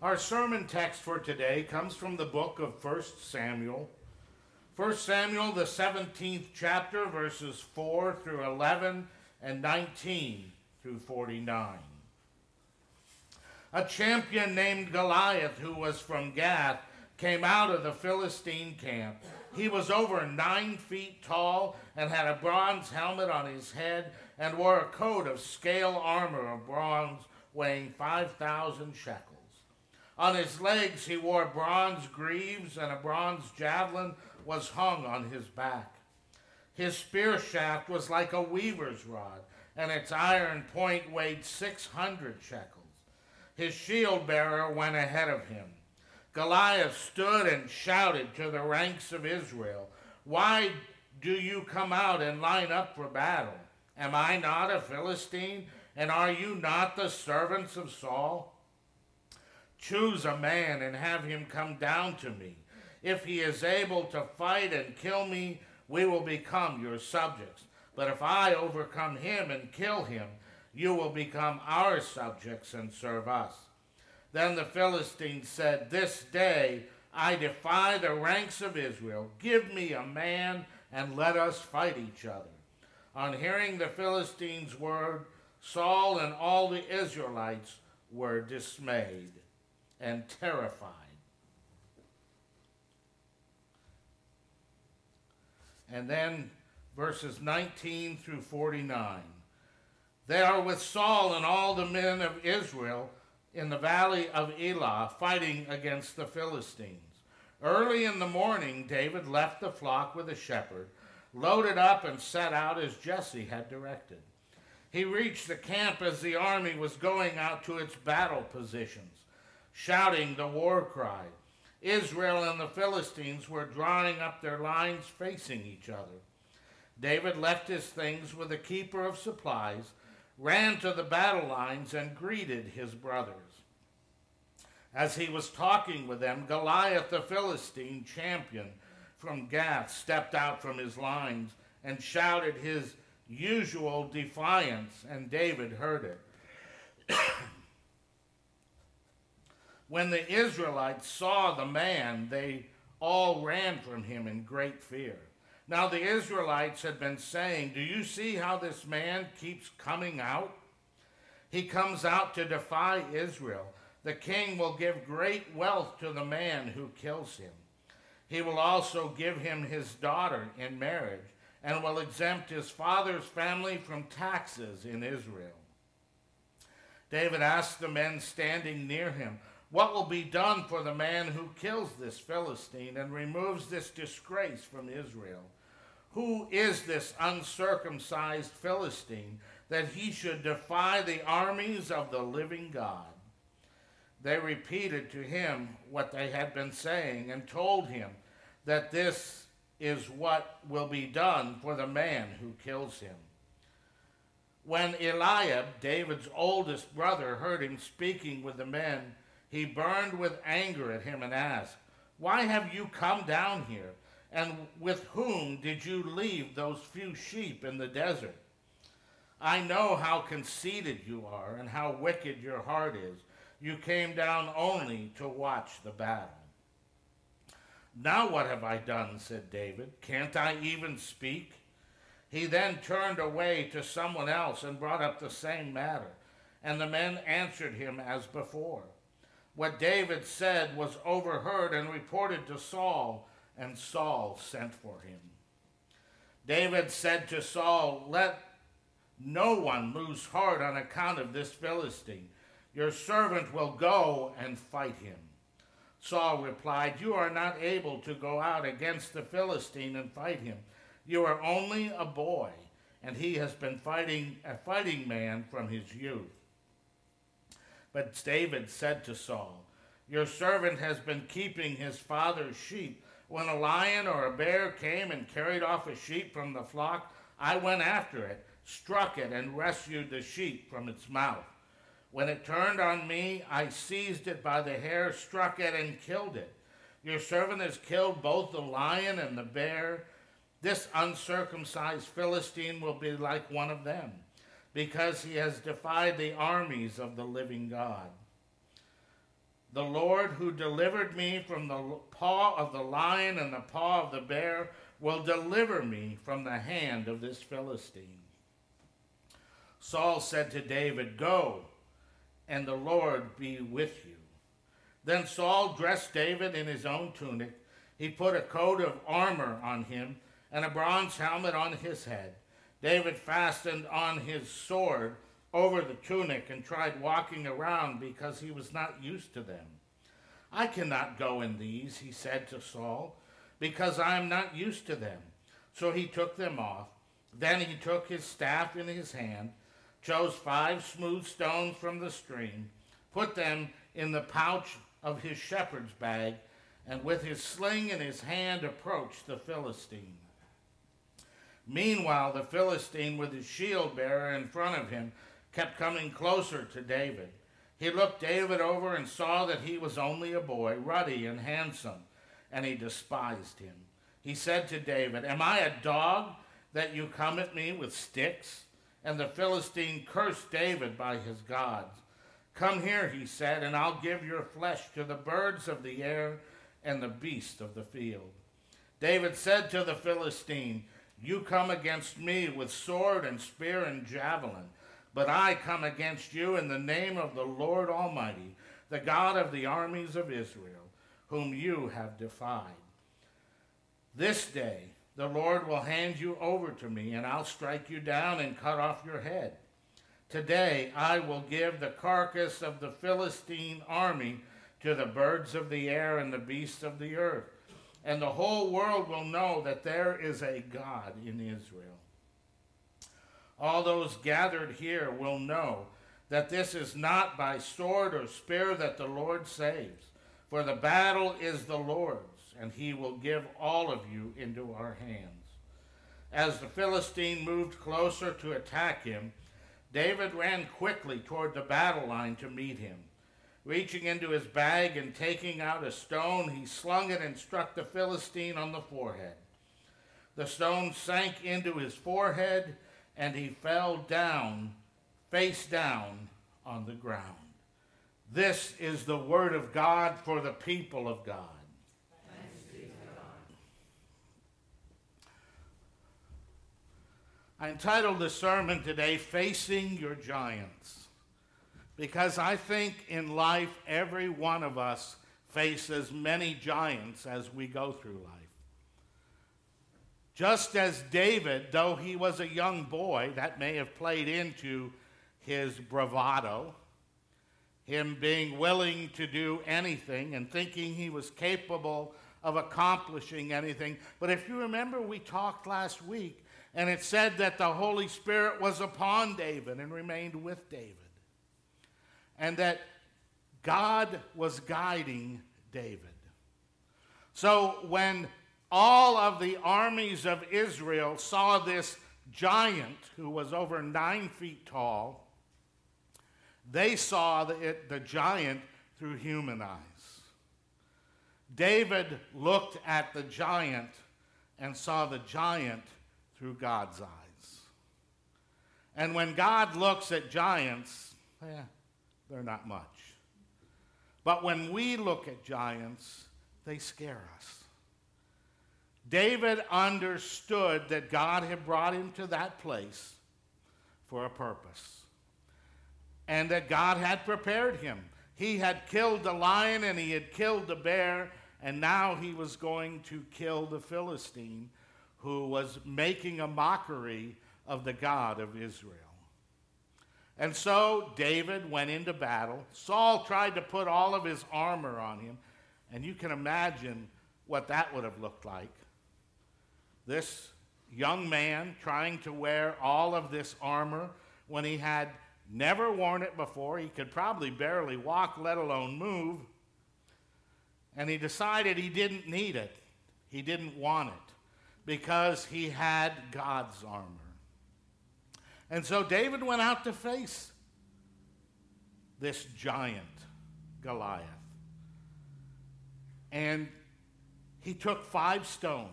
Our sermon text for today comes from the book of 1 Samuel. 1 Samuel, the 17th chapter, verses 4 through 11 and 19 through 49. A champion named Goliath, who was from Gath, came out of the Philistine camp. He was over nine feet tall and had a bronze helmet on his head and wore a coat of scale armor of bronze weighing 5,000 shekels. On his legs he wore bronze greaves, and a bronze javelin was hung on his back. His spear shaft was like a weaver's rod, and its iron point weighed 600 shekels. His shield bearer went ahead of him. Goliath stood and shouted to the ranks of Israel, Why do you come out and line up for battle? Am I not a Philistine, and are you not the servants of Saul? Choose a man and have him come down to me. If he is able to fight and kill me, we will become your subjects. But if I overcome him and kill him, you will become our subjects and serve us. Then the Philistines said, This day I defy the ranks of Israel. Give me a man and let us fight each other. On hearing the Philistines' word, Saul and all the Israelites were dismayed and terrified. And then verses 19 through 49. They are with Saul and all the men of Israel in the valley of Elah, fighting against the Philistines. Early in the morning, David left the flock with a shepherd, loaded up, and set out as Jesse had directed. He reached the camp as the army was going out to its battle positions shouting the war cry. Israel and the Philistines were drawing up their lines facing each other. David left his things with the keeper of supplies, ran to the battle lines, and greeted his brothers. As he was talking with them, Goliath the Philistine champion from Gath stepped out from his lines and shouted his usual defiance, and David heard it. When the Israelites saw the man, they all ran from him in great fear. Now the Israelites had been saying, Do you see how this man keeps coming out? He comes out to defy Israel. The king will give great wealth to the man who kills him. He will also give him his daughter in marriage and will exempt his father's family from taxes in Israel. David asked the men standing near him, what will be done for the man who kills this Philistine and removes this disgrace from Israel? Who is this uncircumcised Philistine that he should defy the armies of the living God? They repeated to him what they had been saying and told him that this is what will be done for the man who kills him. When Eliab, David's oldest brother, heard him speaking with the men, he burned with anger at him and asked, Why have you come down here? And with whom did you leave those few sheep in the desert? I know how conceited you are and how wicked your heart is. You came down only to watch the battle. Now what have I done? said David. Can't I even speak? He then turned away to someone else and brought up the same matter. And the men answered him as before what David said was overheard and reported to Saul, and Saul sent for him. David said to Saul, Let no one lose heart on account of this Philistine. Your servant will go and fight him. Saul replied, You are not able to go out against the Philistine and fight him. You are only a boy, and he has been fighting a fighting man from his youth. But David said to Saul, Your servant has been keeping his father's sheep. When a lion or a bear came and carried off a sheep from the flock, I went after it, struck it, and rescued the sheep from its mouth. When it turned on me, I seized it by the hair, struck it, and killed it. Your servant has killed both the lion and the bear. This uncircumcised Philistine will be like one of them because he has defied the armies of the living God. The Lord who delivered me from the paw of the lion and the paw of the bear will deliver me from the hand of this Philistine. Saul said to David, Go, and the Lord be with you. Then Saul dressed David in his own tunic. He put a coat of armor on him and a bronze helmet on his head. David fastened on his sword over the tunic and tried walking around because he was not used to them. I cannot go in these, he said to Saul, because I am not used to them. So he took them off. Then he took his staff in his hand, chose five smooth stones from the stream, put them in the pouch of his shepherd's bag, and with his sling in his hand approached the Philistine. Meanwhile, the Philistine, with his shield bearer in front of him, kept coming closer to David. He looked David over and saw that he was only a boy, ruddy and handsome, and he despised him. He said to David, Am I a dog that you come at me with sticks? And the Philistine cursed David by his gods. Come here, he said, and I'll give your flesh to the birds of the air and the beasts of the field. David said to the Philistine, You come against me with sword and spear and javelin but I come against you in the name of the Lord Almighty, the God of the armies of Israel, whom you have defied. This day the Lord will hand you over to me, and I'll strike you down and cut off your head. Today I will give the carcass of the Philistine army to the birds of the air and the beasts of the earth, and the whole world will know that there is a God in Israel all those gathered here will know that this is not by sword or spear that the Lord saves. For the battle is the Lord's, and he will give all of you into our hands. As the Philistine moved closer to attack him, David ran quickly toward the battle line to meet him. Reaching into his bag and taking out a stone, he slung it and struck the Philistine on the forehead. The stone sank into his forehead and he fell down, face down, on the ground. This is the word of God for the people of God. I entitled the sermon today, Facing Your Giants, because I think in life every one of us faces many giants as we go through life. Just as David, though he was a young boy, that may have played into his bravado, him being willing to do anything and thinking he was capable of accomplishing anything. But if you remember, we talked last week, and it said that the Holy Spirit was upon David and remained with David. And that God was guiding David. So when all of the armies of Israel saw this giant who was over nine feet tall. They saw the, it, the giant through human eyes. David looked at the giant and saw the giant through God's eyes. And when God looks at giants, eh, they're not much. But when we look at giants, they scare us. David understood that God had brought him to that place for a purpose and that God had prepared him. He had killed the lion and he had killed the bear, and now he was going to kill the Philistine who was making a mockery of the God of Israel. And so David went into battle. Saul tried to put all of his armor on him, and you can imagine what that would have looked like this young man trying to wear all of this armor when he had never worn it before. He could probably barely walk, let alone move. And he decided he didn't need it, he didn't want it because he had God's armor. And so David went out to face this giant, Goliath. And he took five stones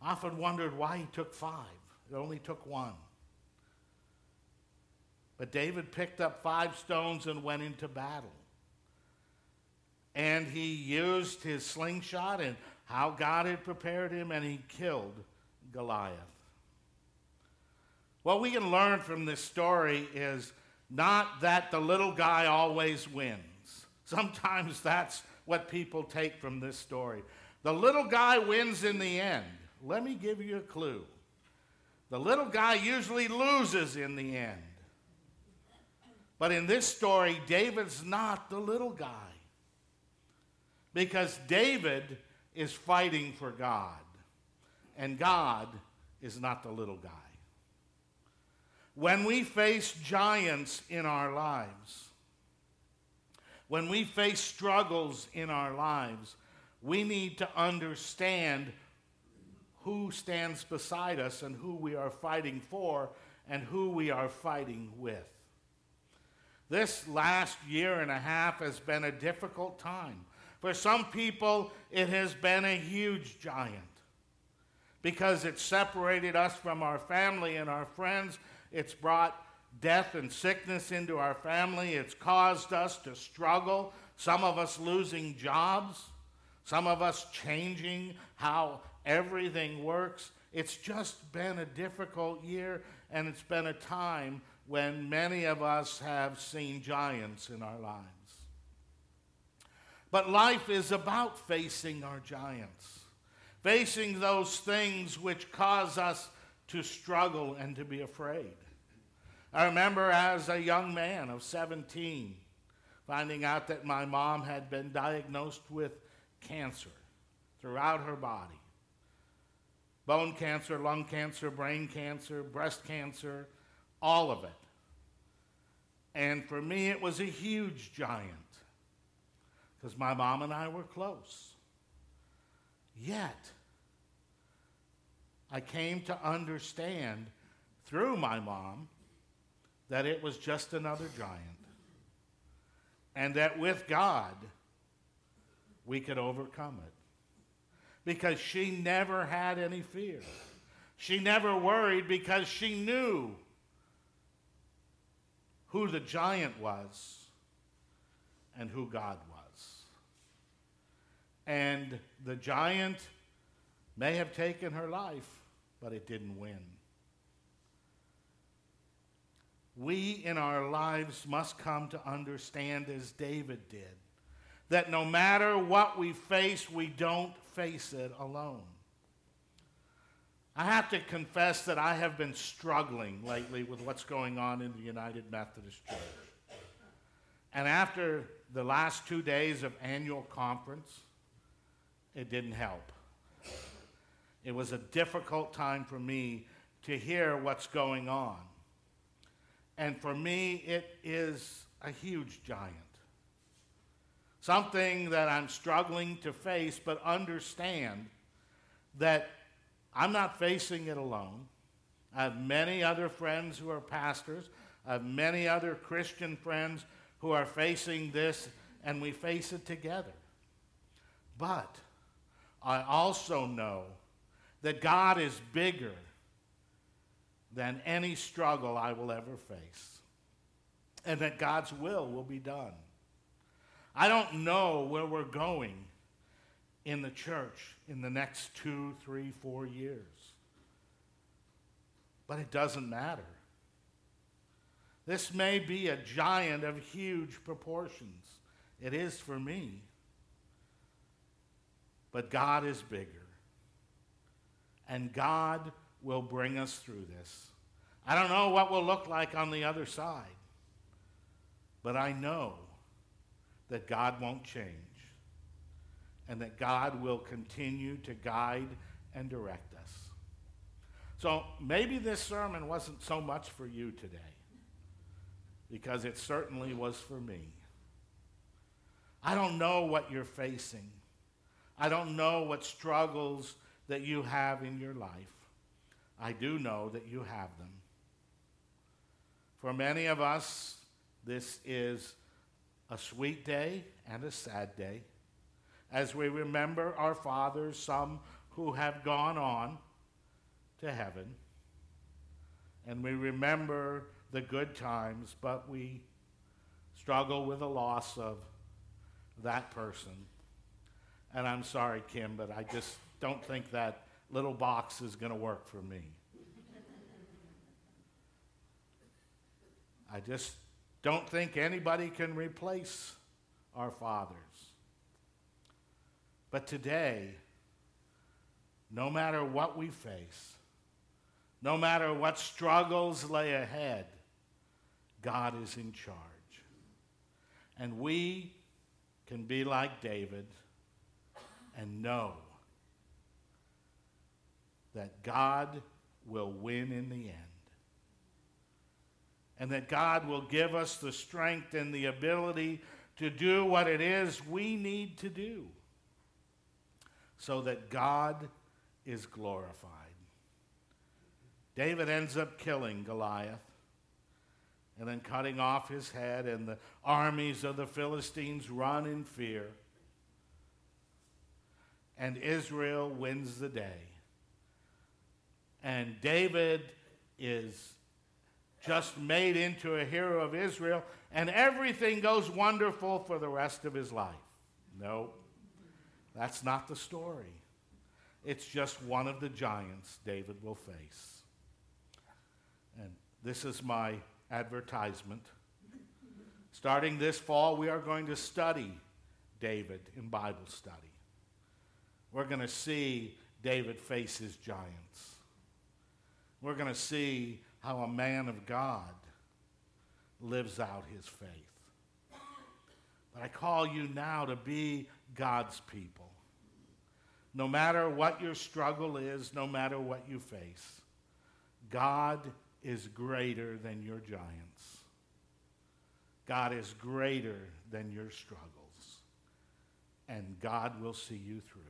I often wondered why he took five. It only took one. But David picked up five stones and went into battle. and he used his slingshot and how God had prepared him, and he killed Goliath. What we can learn from this story is not that the little guy always wins. Sometimes that's what people take from this story. The little guy wins in the end. Let me give you a clue. The little guy usually loses in the end. But in this story, David's not the little guy. Because David is fighting for God, and God is not the little guy. When we face giants in our lives, when we face struggles in our lives, we need to understand who stands beside us and who we are fighting for and who we are fighting with. This last year and a half has been a difficult time. For some people, it has been a huge giant because it separated us from our family and our friends. It's brought death and sickness into our family. It's caused us to struggle, some of us losing jobs, some of us changing how everything works. It's just been a difficult year, and it's been a time when many of us have seen giants in our lives. But life is about facing our giants, facing those things which cause us to struggle and to be afraid. I remember as a young man of 17 finding out that my mom had been diagnosed with cancer throughout her body bone cancer, lung cancer, brain cancer, breast cancer, all of it. And for me, it was a huge giant because my mom and I were close. Yet, I came to understand through my mom that it was just another giant. And that with God, we could overcome it because she never had any fear. She never worried because she knew who the giant was and who God was. And the giant may have taken her life, but it didn't win. We in our lives must come to understand, as David did, that no matter what we face, we don't face it alone. I have to confess that I have been struggling lately with what's going on in the United Methodist Church. And after the last two days of annual conference, it didn't help. It was a difficult time for me to hear what's going on. And for me, it is a huge giant something that I'm struggling to face, but understand that I'm not facing it alone. I have many other friends who are pastors. I have many other Christian friends who are facing this, and we face it together. But I also know that God is bigger than any struggle I will ever face, and that God's will will be done. I don't know where we're going in the church in the next two, three, four years. But it doesn't matter. This may be a giant of huge proportions. It is for me. But God is bigger. And God will bring us through this. I don't know what will look like on the other side. But I know that God won't change and that God will continue to guide and direct us. So maybe this sermon wasn't so much for you today because it certainly was for me. I don't know what you're facing. I don't know what struggles that you have in your life. I do know that you have them. For many of us, this is a sweet day and a sad day as we remember our fathers, some who have gone on to heaven. And we remember the good times, but we struggle with the loss of that person. And I'm sorry, Kim, but I just don't think that little box is going to work for me. I just don't think anybody can replace our fathers. But today, no matter what we face, no matter what struggles lay ahead, God is in charge. And we can be like David and know that God will win in the end. And that God will give us the strength and the ability to do what it is we need to do so that God is glorified. David ends up killing Goliath and then cutting off his head, and the armies of the Philistines run in fear. And Israel wins the day. And David is just made into a hero of Israel, and everything goes wonderful for the rest of his life. No, that's not the story. It's just one of the giants David will face. And this is my advertisement. Starting this fall, we are going to study David in Bible study. We're going to see David face his giants. We're going to see how a man of God lives out his faith. But I call you now to be God's people. No matter what your struggle is, no matter what you face, God is greater than your giants. God is greater than your struggles. And God will see you through.